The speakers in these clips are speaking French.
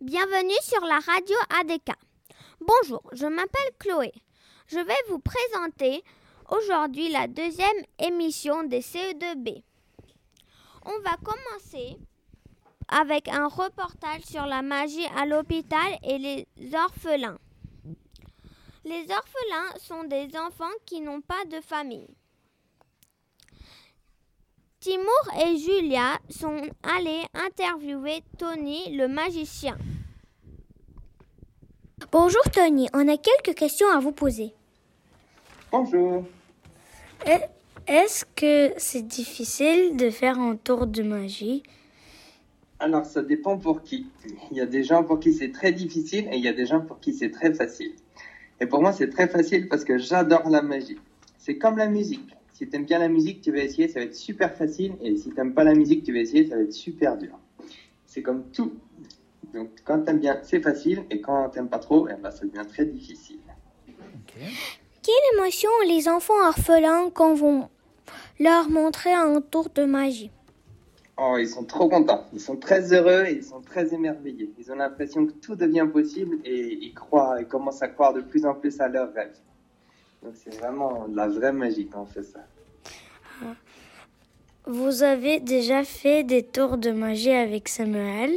Bienvenue sur la radio ADK. Bonjour, je m'appelle Chloé. Je vais vous présenter aujourd'hui la deuxième émission des CE2B. On va commencer avec un reportage sur la magie à l'hôpital et les orphelins. Les orphelins sont des enfants qui n'ont pas de famille. Timur et Julia sont allés interviewer Tony le magicien. Bonjour Tony, on a quelques questions à vous poser. Bonjour. Est-ce que c'est difficile de faire un tour de magie? Alors, ça dépend pour qui. Il y a des gens pour qui c'est très difficile et il y a des gens pour qui c'est très facile. Et pour moi, c'est très facile parce que j'adore la magie. C'est comme la musique. Si tu aimes bien la musique, tu vas essayer, ça va être super facile. Et si tu n'aimes pas la musique, tu vas essayer, ça va être super dur. C'est comme tout. Donc, quand tu aimes bien, c'est facile. Et quand tu n'aimes pas trop, eh ben, ça devient très difficile. Quelle émotion ont les enfants orphelins quand vous leur montrer un tour de magie? Oh, ils sont trop contents. Ils sont très heureux et ils sont très émerveillés. Ils ont l'impression que tout devient possible et ils croient, ils commencent à croire de plus en plus à leurs rêves. Donc c'est vraiment de la vraie magie quand on fait ça. Vous avez déjà fait des tours de magie avec Samuel?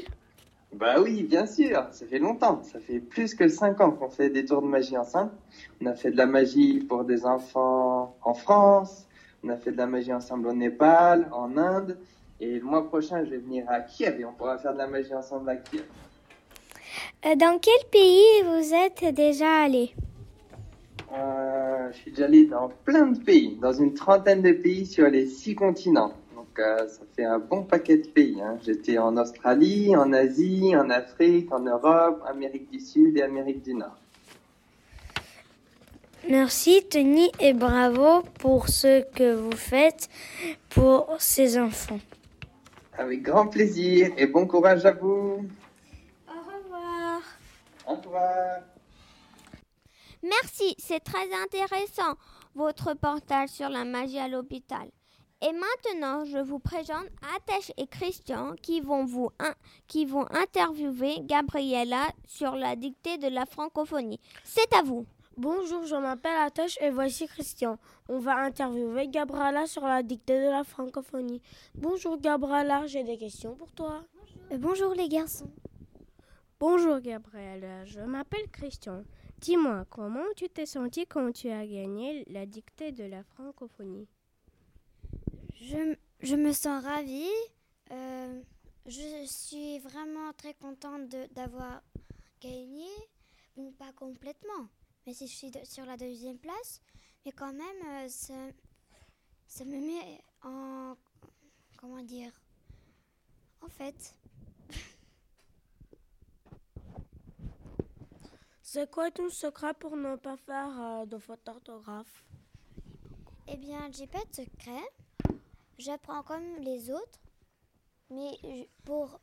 Bah oui, bien sûr. Ça fait longtemps. Ça fait plus que cinq ans qu'on fait des tours de magie ensemble. On a fait de la magie pour des enfants en France. On a fait de la magie ensemble au Népal, en Inde. Et le mois prochain, je vais venir à Kiev et on pourra faire de la magie ensemble à Kiev. Euh, Dans quel pays vous êtes déjà allé? Déjà allé dans plein de pays, dans une trentaine de pays sur les six continents. Donc euh, ça fait un bon paquet de pays. hein. J'étais en Australie, en Asie, en Afrique, en Europe, Amérique du Sud et Amérique du Nord. Merci Tony et bravo pour ce que vous faites pour ces enfants. Avec grand plaisir et bon courage à vous. Au revoir. Au revoir. Merci, c'est très intéressant votre reportage sur la magie à l'hôpital. Et maintenant, je vous présente Atesh et Christian qui vont vous in- qui vont interviewer Gabriella sur la dictée de la francophonie. C'est à vous. Bonjour, je m'appelle Atoche et voici Christian. On va interviewer Gabriela sur la dictée de la francophonie. Bonjour Gabriela, j'ai des questions pour toi. Euh, bonjour les garçons. Bonjour Gabriela, je m'appelle Christian. Dis-moi, comment tu t'es senti quand tu as gagné la dictée de la francophonie? Je, me sens ravie. Euh, je suis vraiment très contente d'avoir gagné. Pas complètement, mais si je suis sur la deuxième place, mais quand même, euh, ça, ça me met en. Comment dire En fait, C'est quoi ton secret pour ne pas faire euh, de faute d'orthographe? Eh bien, j'ai pas de secret. J'apprends comme les autres, mais pour.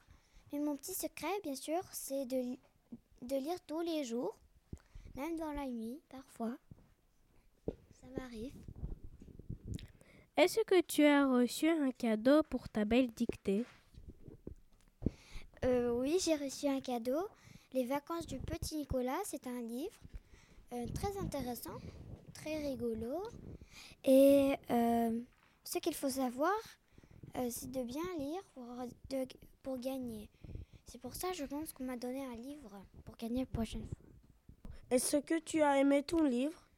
Mais mon petit secret, bien sûr, c'est de, li- de lire tous les jours, même dans la nuit, parfois. Ça m'arrive. Est-ce que tu as reçu un cadeau pour ta belle dictée? Euh, oui, j'ai reçu un cadeau. Les vacances du petit Nicolas, c'est un livre euh, très intéressant, très rigolo. Et euh, ce qu'il faut savoir, euh, c'est de bien lire pour, de- pour gagner. C'est pour ça, je pense qu'on m'a donné un livre pour gagner la prochaine fois. Est-ce que tu as aimé ton livre?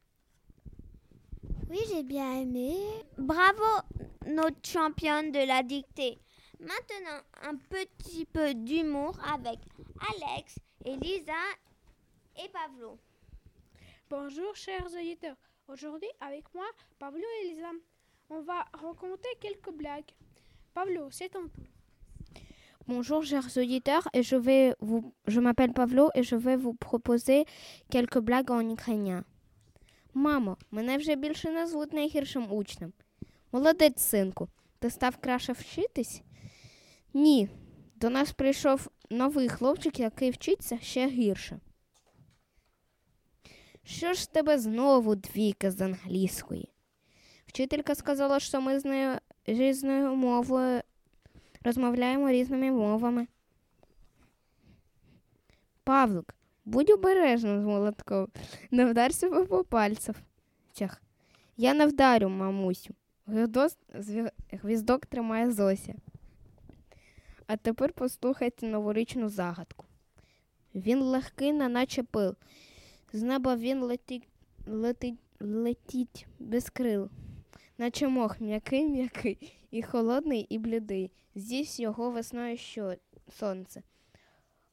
Oui, j'ai bien aimé. Bravo, notre championne de la dictée. Maintenant, un petit peu d'humour avec Alex, Elisa et Pavlo. Bonjour chers auditeurs. Aujourd'hui avec moi, Pablo et Elisa. On va raconter quelques blagues. Pablo, c'est ton tour. Bonjour chers auditeurs, et je vais vous, je m'appelle Pavlo і je vais vous proposer quelques blagues en ukrainien. Мамо, мене вже більше не звуть найгіршим учнем. Молодець, синку, ти став краще вчитись? Ні. До нас прийшов новий хлопчик, який вчиться ще гірше. Що ж тебе знову двійка з англійської? Вчителька сказала, що ми з нею різною мовою розмовляємо різними мовами. Павлик, будь обережним з молотком, не вдар себе по пальцях. Я не вдарю, мамусю. Гвіздок тримає Зося. А тепер послухайте новорічну загадку. Він легкий, неначе пил. З неба він летить, летить, летить без крил, наче мох м'який, м'який, і холодний, і блідий. З'їсть його весною що сонце.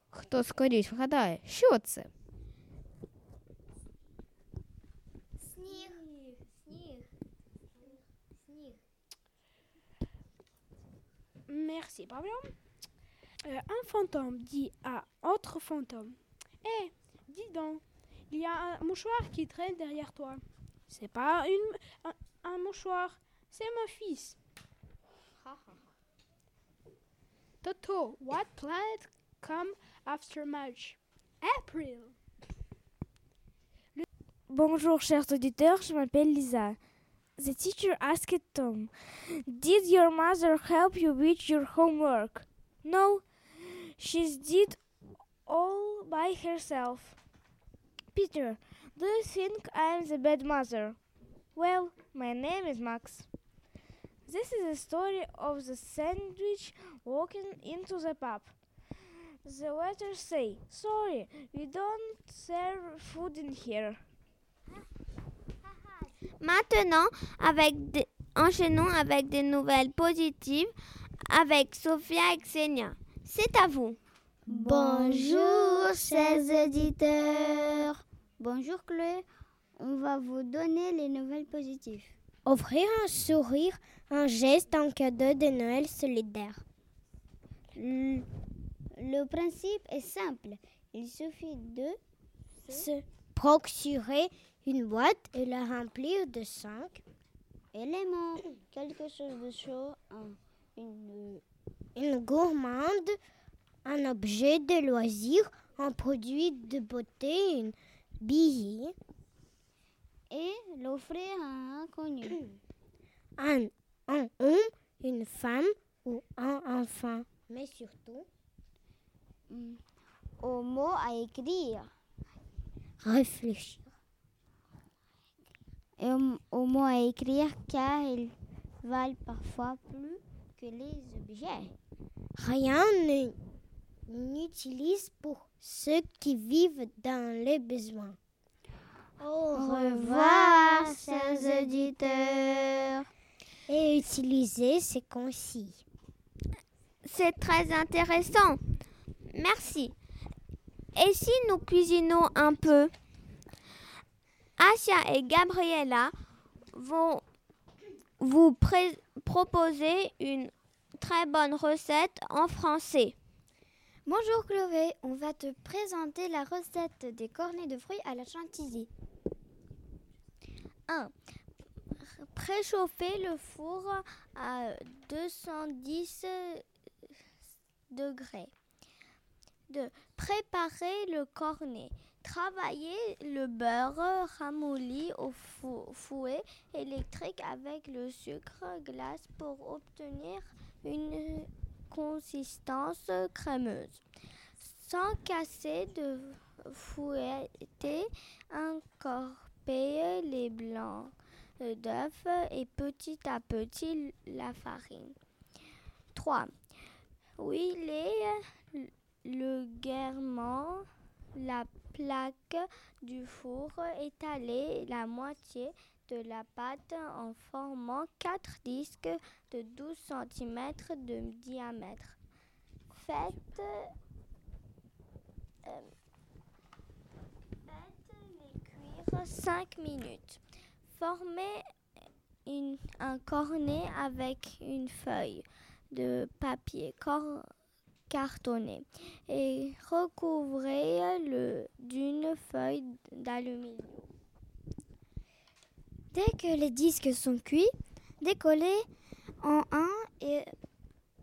Хто скоріш вгадає, що це? Сніг. Сніг. Сніг. Merci, Pablo. Euh, un fantôme dit à autre fantôme Hé, dis donc, il y a un mouchoir qui traîne derrière toi. C'est pas une, un, un mouchoir, c'est mon fils. Toto, what planet come after March? April. Bonjour chers auditeurs, je m'appelle Lisa. The teacher asked Tom, Did your mother help you with your homework? No, she did all by herself. Peter, do you think I am the bad mother? Well, my name is Max. This is the story of the sandwich walking into the pub. The waiters say, Sorry, we don't serve food in here. Maintenant, avec enchaînons avec des nouvelles positives avec Sophia et Xenia. C'est à vous. Bonjour, chers auditeurs. Bonjour, Chloé. On va vous donner les nouvelles positives. Offrir un sourire, un geste, un cadeau de Noël solidaire. Le, le principe est simple. Il suffit de Se procurer une boîte et la remplir de cinq éléments, quelque chose de chaud, un- une, une gourmande, un objet de loisir, un produit de beauté, une billet, et l'offrir à un inconnu. un, un homme, une femme ou un enfant. Mais surtout, Mm. Au mot à écrire. réfléchir. Et au, au mot à écrire car ils valent parfois plus que les objets. Rien n'utilise pour ceux qui vivent dans les besoins. Au revoir, chers auditeurs. Et utiliser, c'est concis. C'est très intéressant. Merci. Et si nous cuisinons un peu? Asia et Gabriella vont vous proposer une très bonne recette en français. Bonjour Chloé, on va te présenter la recette des cornets de fruits à la chantilly. 1. Préchauffer le four à 210 degrés. 2. Préparer le cornet. Travailler le beurre ramolli au fou- fouet électrique avec le sucre glace pour obtenir une consistance crémeuse. Sans casser de fouetter, incorporer les blancs d'œufs et petit à petit la farine. 3. Huiler légèrement la plaque du four, étaler la moitié de la pâte en formant 4 disques de 12 cm de diamètre. Faites, euh, faites-les cuire 5 minutes. Formez un cornet avec une feuille de papier cartonné et recouvrez-le d'une feuille d'aluminium. Dès que les disques sont cuits, décollez en un et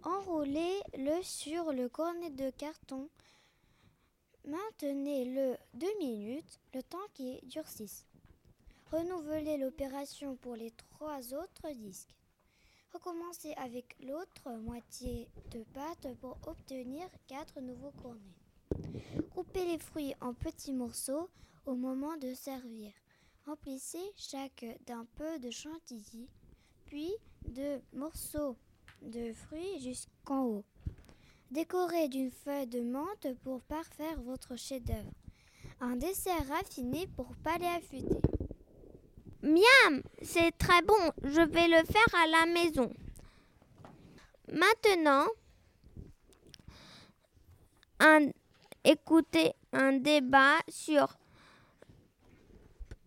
enroulez-le sur le cornet de carton. Maintenez-le deux minutes, le temps qu'il durcisse. Renouvelez l'opération pour les trois autres disques. Recommencez avec l'autre moitié de pâte pour obtenir quatre nouveaux cornets. Coupez les fruits en petits morceaux au moment de servir. Remplissez chaque d'un peu de chantilly, puis de morceaux de fruits jusqu'en haut. Décorez d'une feuille de menthe pour parfaire votre chef-d'œuvre. Un dessert raffiné pour palais affûté. Miam, c'est très bon. Je vais le faire à la maison. Maintenant, écoutez un débat sur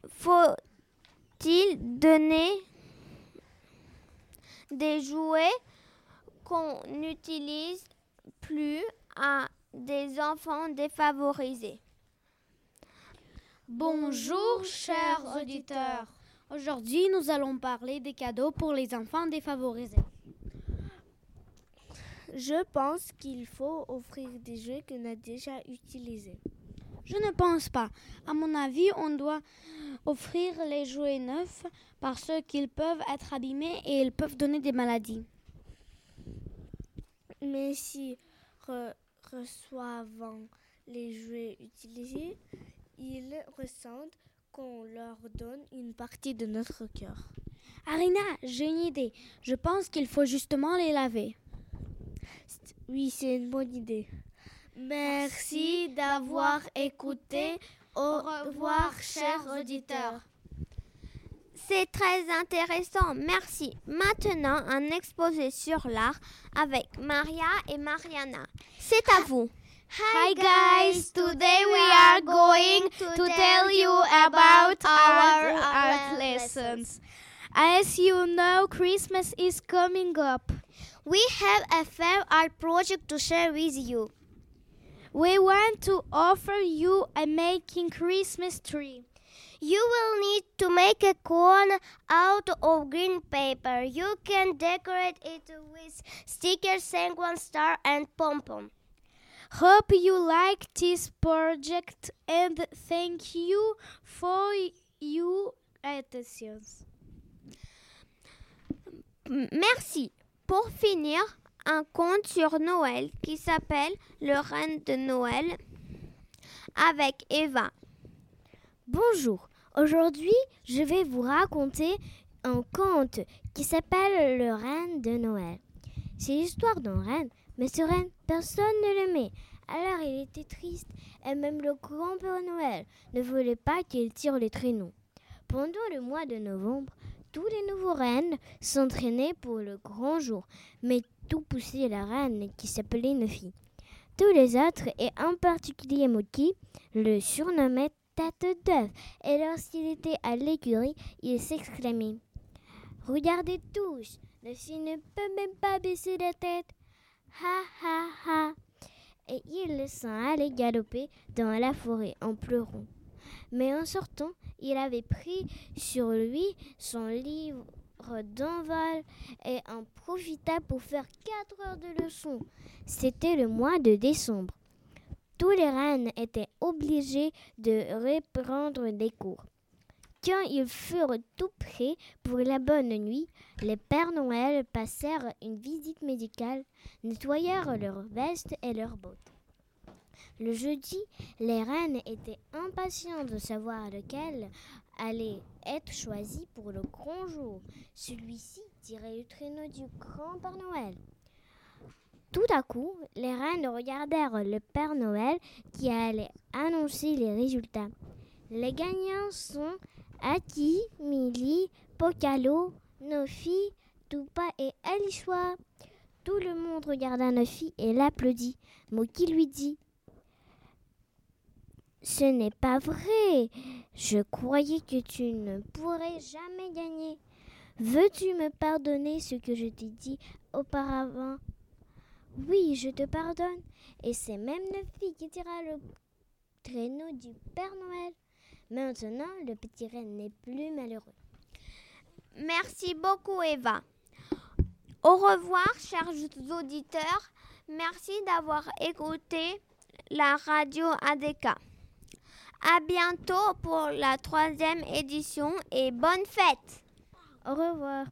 faut-il donner des jouets qu'on n'utilise plus à des enfants défavorisés? Bonjour chers auditeurs. Aujourd'hui nous allons parler des cadeaux pour les enfants défavorisés. Je pense qu'il faut offrir des jouets qu'on a déjà utilisés. Je ne pense pas. À mon avis, on doit offrir les jouets neufs parce qu'ils peuvent être abîmés et ils peuvent donner des maladies. Mais si re reçoivant les jouets utilisés, ils ressentent qu'on leur donne une partie de notre cœur. Arina, j'ai une idée. Je pense qu'il faut justement les laver. Oui, c'est une bonne idée. Merci d'avoir écouté. Au revoir, chers auditeurs. C'est très intéressant, merci. Maintenant, un exposé sur l'art avec Maria et Mariana. C'est à vous. Hi guys, today we are going to tell you about our art lessons. As you know, Christmas is coming up. We have a fun art project to share with you. We want to offer you a making Christmas tree. You will need to make a cone out of green paper. You can decorate it with stickers, sanguine star, and pom pom. Hope you like this project and thank you for your attention. Merci. Pour finir, un conte sur Noël qui s'appelle Le Reine de Noël avec Eva. Bonjour, aujourd'hui je vais vous raconter un conte qui s'appelle Le Reine de Noël. C'est l'histoire d'un reine, mais ce reine, personne ne l'aimait. Alors il était triste et même le grand-père Noël ne voulait pas qu'il tire les traîneaux. Pendant le mois de novembre, tous les nouveaux reines s'entraînaient pour le grand jour, mais tout poussait la reine qui s'appelait Nefi. Tous les autres, et en particulier Moki, le surnommaient tête d'œuf, et lorsqu'il était à l'écurie, il s'exclamait Regardez tous, Nefi ne peut même pas baisser la tête. Ha ha ha Et il le sent galoper dans la forêt en pleurant. Mais en sortant, il avait pris sur lui son livre d'envol et en profita pour faire quatre heures de leçon. C'était le mois de décembre. Tous les reines étaient obligés de reprendre des cours. Quand ils furent tout prêts pour la bonne nuit, les Pères Noël passèrent une visite médicale, nettoyèrent leurs vestes et leurs bottes. Le jeudi, les reines étaient impatientes de savoir lequel allait être choisi pour le grand jour. Celui-ci tirait le traîneau du grand Père Noël. Tout à coup, les reines regardèrent le Père Noël qui allait annoncer les résultats. Les gagnants sont Aki, Mili, Pokalo, Nofi, Tupa et Alichois. Tout le monde regarda Nofi et l'applaudit. Moki lui dit Ce n'est pas vrai. Je croyais que tu ne pourrais jamais gagner. Veux-tu me pardonner ce que je t'ai dit auparavant? Oui, je te pardonne. Et c'est même Nofi qui tira le traîneau du Père Noël. Maintenant, le petit reine n'est plus malheureux. Merci beaucoup, Eva. Au revoir, chers auditeurs. Merci d'avoir écouté la radio ADK. À bientôt pour la troisième édition et bonne fête. Au revoir.